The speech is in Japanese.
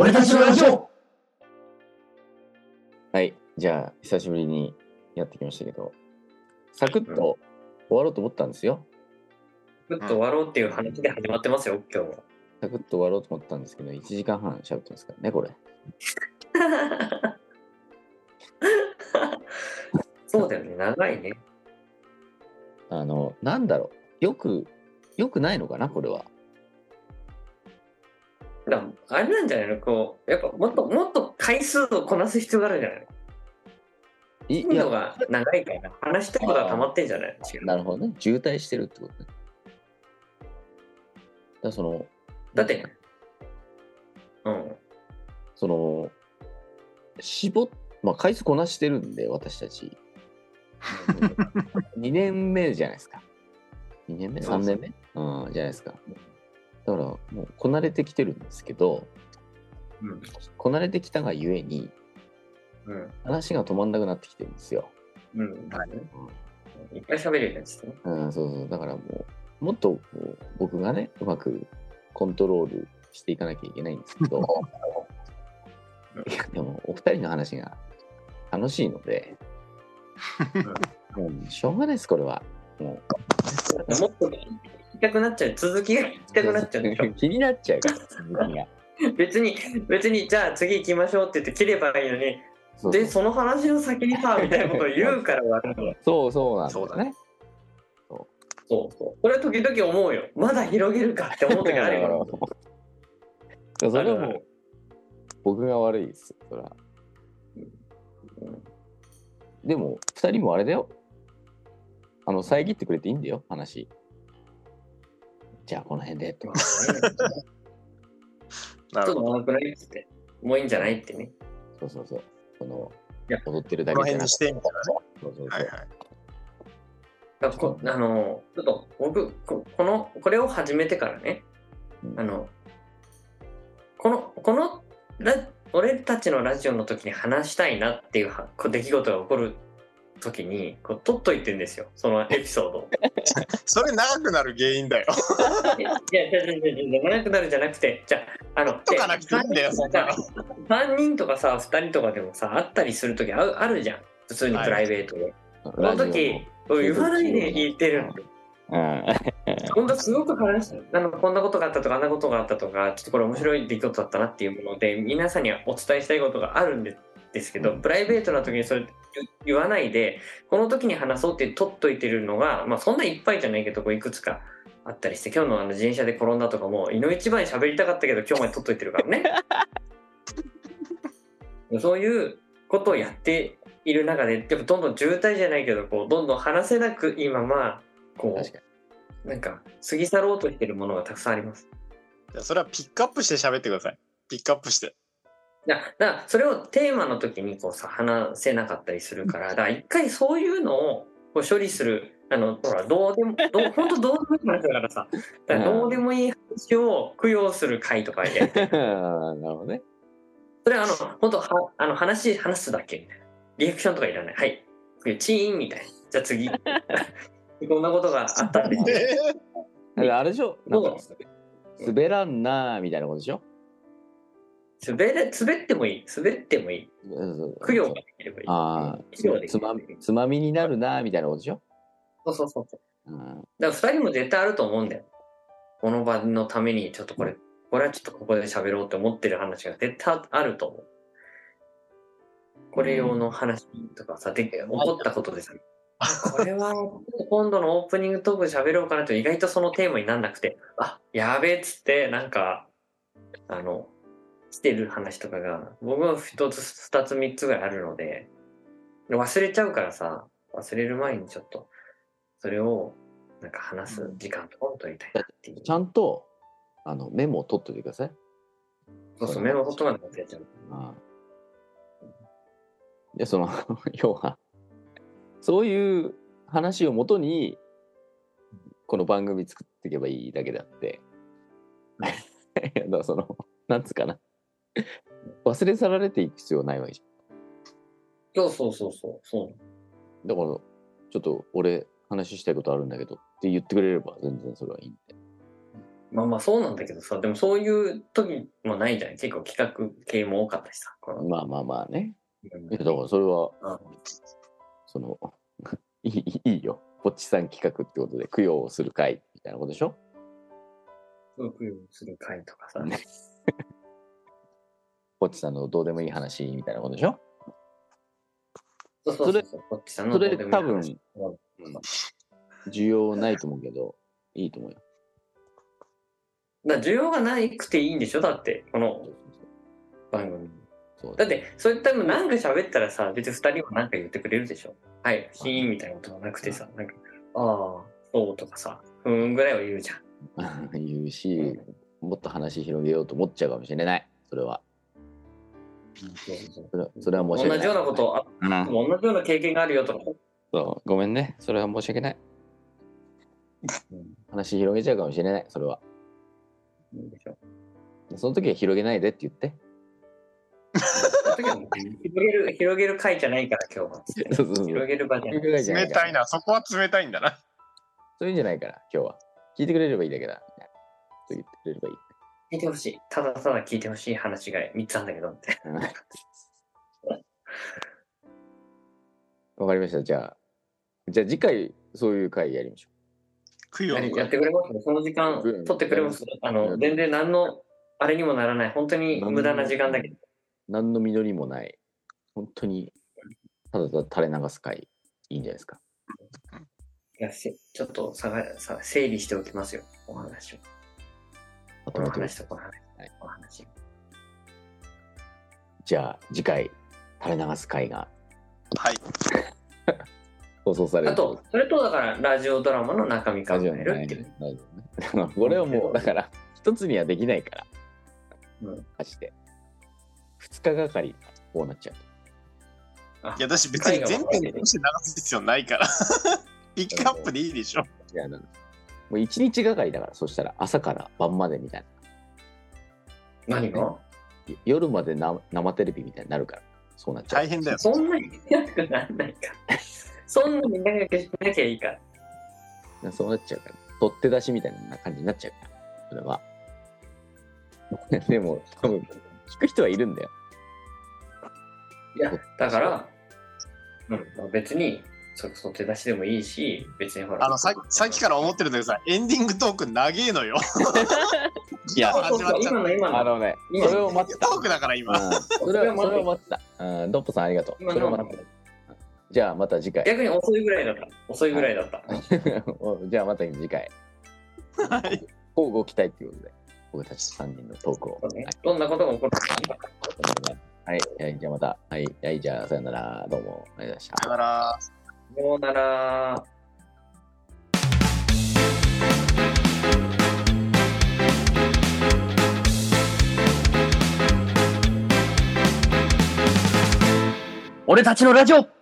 俺たちのラジオはい。じゃあ、久しぶりにやってきましたけど、サクッと終わろうと思ったんですよ。ちょっと終わろうっていう話で始まってますよ、今日は。サクッと終わろうと思ったんですけど、1時間半喋ってますからね、これ。そうだよね、長いね。あの、なんだろう。よく、よくないのかな、これは。だあれなんじゃないの？こう、やっぱもっともっと回数をこなす必要があるんじゃないの？い頻度が長いから、話したいことが溜まってんじゃない？なるほどね。渋滞してるってことね。だその、だって、うん。その、絞っ、まあ、回数こなしてるんで、私たち。2年目じゃないですか。2年目 ?3 年目？うん、じゃないですか。だから、もうこなれてきてるんですけど、うん。こなれてきたがゆえに、うん。話が止まんなくなってきてるんですよ。うん。はいいっぱい喋れるやつね。うん、そうそう。だからもう、もっと僕がね、うまくコントロールしていかなきゃいけないん。ですけど、いや、でも、お二人の話が楽しいので、もう、しょうがないです、これは。もうもっときたくなっちゃう。続きが聞きたくなっちゃうでしょう。気になっちゃうから、続きが。別に、別に、じゃあ次行きましょうって言って切ればいいのに、で、その話の先にさ、みたいなことを言うから悪いのそうそうなんですそうだね。そうそう。それは時々思うよ。まだ広げるかって思う時あるよ。それはもう僕が悪いですよ、それは。うんでも、二人もあれだよ。あの、遮ってくれていいんだよ、話。じゃあ、この辺でって。まあねちょっとなるほど。長くないっつって。もういいんじゃないってね。そうそうそう。このいや、踊ってるだこの辺にけじゃなくしてみたいなね。そうそうそう。はいはい。だこあの、ちょっと僕、ここの、これを始めてからね、うんあの、この、このラ、俺たちのラジオの時に話したいなっていうはこう出来事が起こる時に、こう、取っといてんですよ。そのエピソードを。それ長くなる原因だよ。いや、いや、じゃじゃじゃじゃなくなるじゃなくて、じゃあ、あの、とかなくていいんだよ、そんなの。3人とかさ、2人とかでもさ、会ったりする時あるあるじゃん。普通にプライベートで。その時、言わないで言ってるの。うん。本当すごく話したあのこんなことがあったとかあんなことがあったとかちょっとこれ面白い出来事だったなっていうもので皆さんにはお伝えしたいことがあるんでですけど、うんプライベートな時にそれ言言わないでこの時に話そうって取っといてるのが、まあ、そんないっぱいじゃないけどこういくつかあったりして今日のあの自転車で転んだとかもいの一番に喋りたかったけど今日まで取っといてるからね そういうことをやっている中でやっぱどんどん渋滞じゃないけどこうどんどん話せなくいいままこう。なんか過ぎ去ろうとしてるものがたくさんあります。じゃあそれはピックアップして喋ってください。ピックアップして。だだからそれをテーマの時にこうさ話せなかったりするからだから一回そういうのをこう処理するあのほらどうでも どう本当どうでもいい話だからさだからどうでもいい話を供養する回とかやりたいなるほどね。それはあの本当はあの話話すだけみたいな。リアクションとかいらない。はい。チーンみたいな。じゃあ次。こんなことがあった ん。であれでしょ？なんか滑らんなーみたいなことでしょ？滑れ滑ってもいい。滑ってもいい。供養ができればいい。ああつまつまみになるなーみたいなことでしょ？そうそうそうそう。うん。だから2人も絶対あると思うんだよ。この場のためにちょっとこれ、これはちょっとここで喋ろうって思ってる話が絶対あると思う。これ用の話とかさ、で起こったことでさ、あこれは今度のオープニングトークで喋ろうかなと意外とそのテーマになんなくて、あ、やべえっつって、なんか、あの、してる話とかが、僕は一つ、二つ、三つぐらいあるので、忘れちゃうからさ、忘れる前にちょっと、それを、なんか話す時間とかも取りたいなっていう。ちゃんとあのメモを取っといてください。そうそう、メモほとんど忘れちゃう。ああでその 要はそういう話をもとにこの番組作っていけばいいだけであっていやだからそのなんつうかな 忘れ去られていく必要はないわけじそうそうそうそう。そうゃんだからちょっと俺話したいことあるんだけどって言ってくれれば全然それはいいんでまあまあそうなんだけどさ、でもそういう時もないじゃん。結構企画系も多かったしさ。まあまあまあね。うんいやだからそれは、あその、いいいいよ。ポッチさん企画ってことで供養をする会みたいなことでしょ？そう供養する会とかさ。ね ポッチさんのどうでもいい話みたいなことでしょ？そうそうそうそう。こっちさんのそれどうでもいい話多分需要ないと思うけど、いいと思うよ。だ需要がないくていいんでしょ？だって、この番組。そうだって、それ多分なんか喋ったらさ、別に二人はなんか言ってくれるでしょ？はい、シーンみたいなことがなくてさ、なんか、ああ、そうとかさ、ふーんぐらいは言うじゃん。言うし、もっと話広げようと思っちゃうかもしれない。それは。それはそれはそう申し訳ない。同じようなこと、あうん同じような経験があるよとか。そうごめんね。それは申し訳ない。話広げちゃうかもしれない。それは。いいでしょその時は広げないでって言って。広げる、広げる回じゃないから今日は。そうそうそう広げる場じゃない。広げないじゃないから冷たいな。そこは冷たいんだな。そういうんじゃないから、今日は。聞いてくれればいいだけだ。みたいなそう言ってくれればいい。聞いてほしい。ただただ聞いてほしい話が3つあるんだけどって。うんわかりました。じゃあ、じゃあ次回、そういう回やりましょ供養のやってくれますその時間うん取ってくれますあの、全然何のあれにもならない。本当に無駄な時間だけど。う。何の実りもない、本当に、ただただ垂れ流す回、いいんじゃないですか。いやせちょっとさがさ整理しておきますよ。お話を。ことのまとめて話とこの話。はいお話。じゃあ、次回、垂れ流す回がはい。放送されるあと、それとだから、ラジオドラマの中身考ラジオのねえるっていう。ラジオねだからこれはもう、だから、一つにはできないから、うんマジで。二日がかり、こうなっちゃう。いや、私別に全編として流す必要ないから。ピックアップでいいでしょ。いや、なんもう一日がかりだから、そしたら朝から晩までみたい何が？な。夜までな生テレビみたいになるから、そうなっちゃう。大変だよ。そんなに長くならないから。そんなに長くしなきゃいいから。そうなっちゃうから。取って出しみたいな感じになっちゃうから、それは。でも、多分、聞く人はいるんだよ。いや、だから、うん、まあ別に、そそ手出しでもいいし、別にほら。あの、ささっきから思ってるんだけどさ、エンディングトーク長えのよ。いや始まっちゃ今の今の。あのね、今それを待ってトークだから今。た。うんそれを待ってた。うん、ドッポさんありがとう。今それを待ってた。じゃあ、また次回。逆に遅いぐらいだった。遅いぐらいだった。じゃあ、また次回。はい。交互期待っていうことで、僕たち3人のトークを。そうねどんなことが起こるか。はい、はい、じゃあまた。はい、はい、じゃあ、さよなら。どうも、ありがとうございましたさよ。なら。さようなら。俺たちのラジオ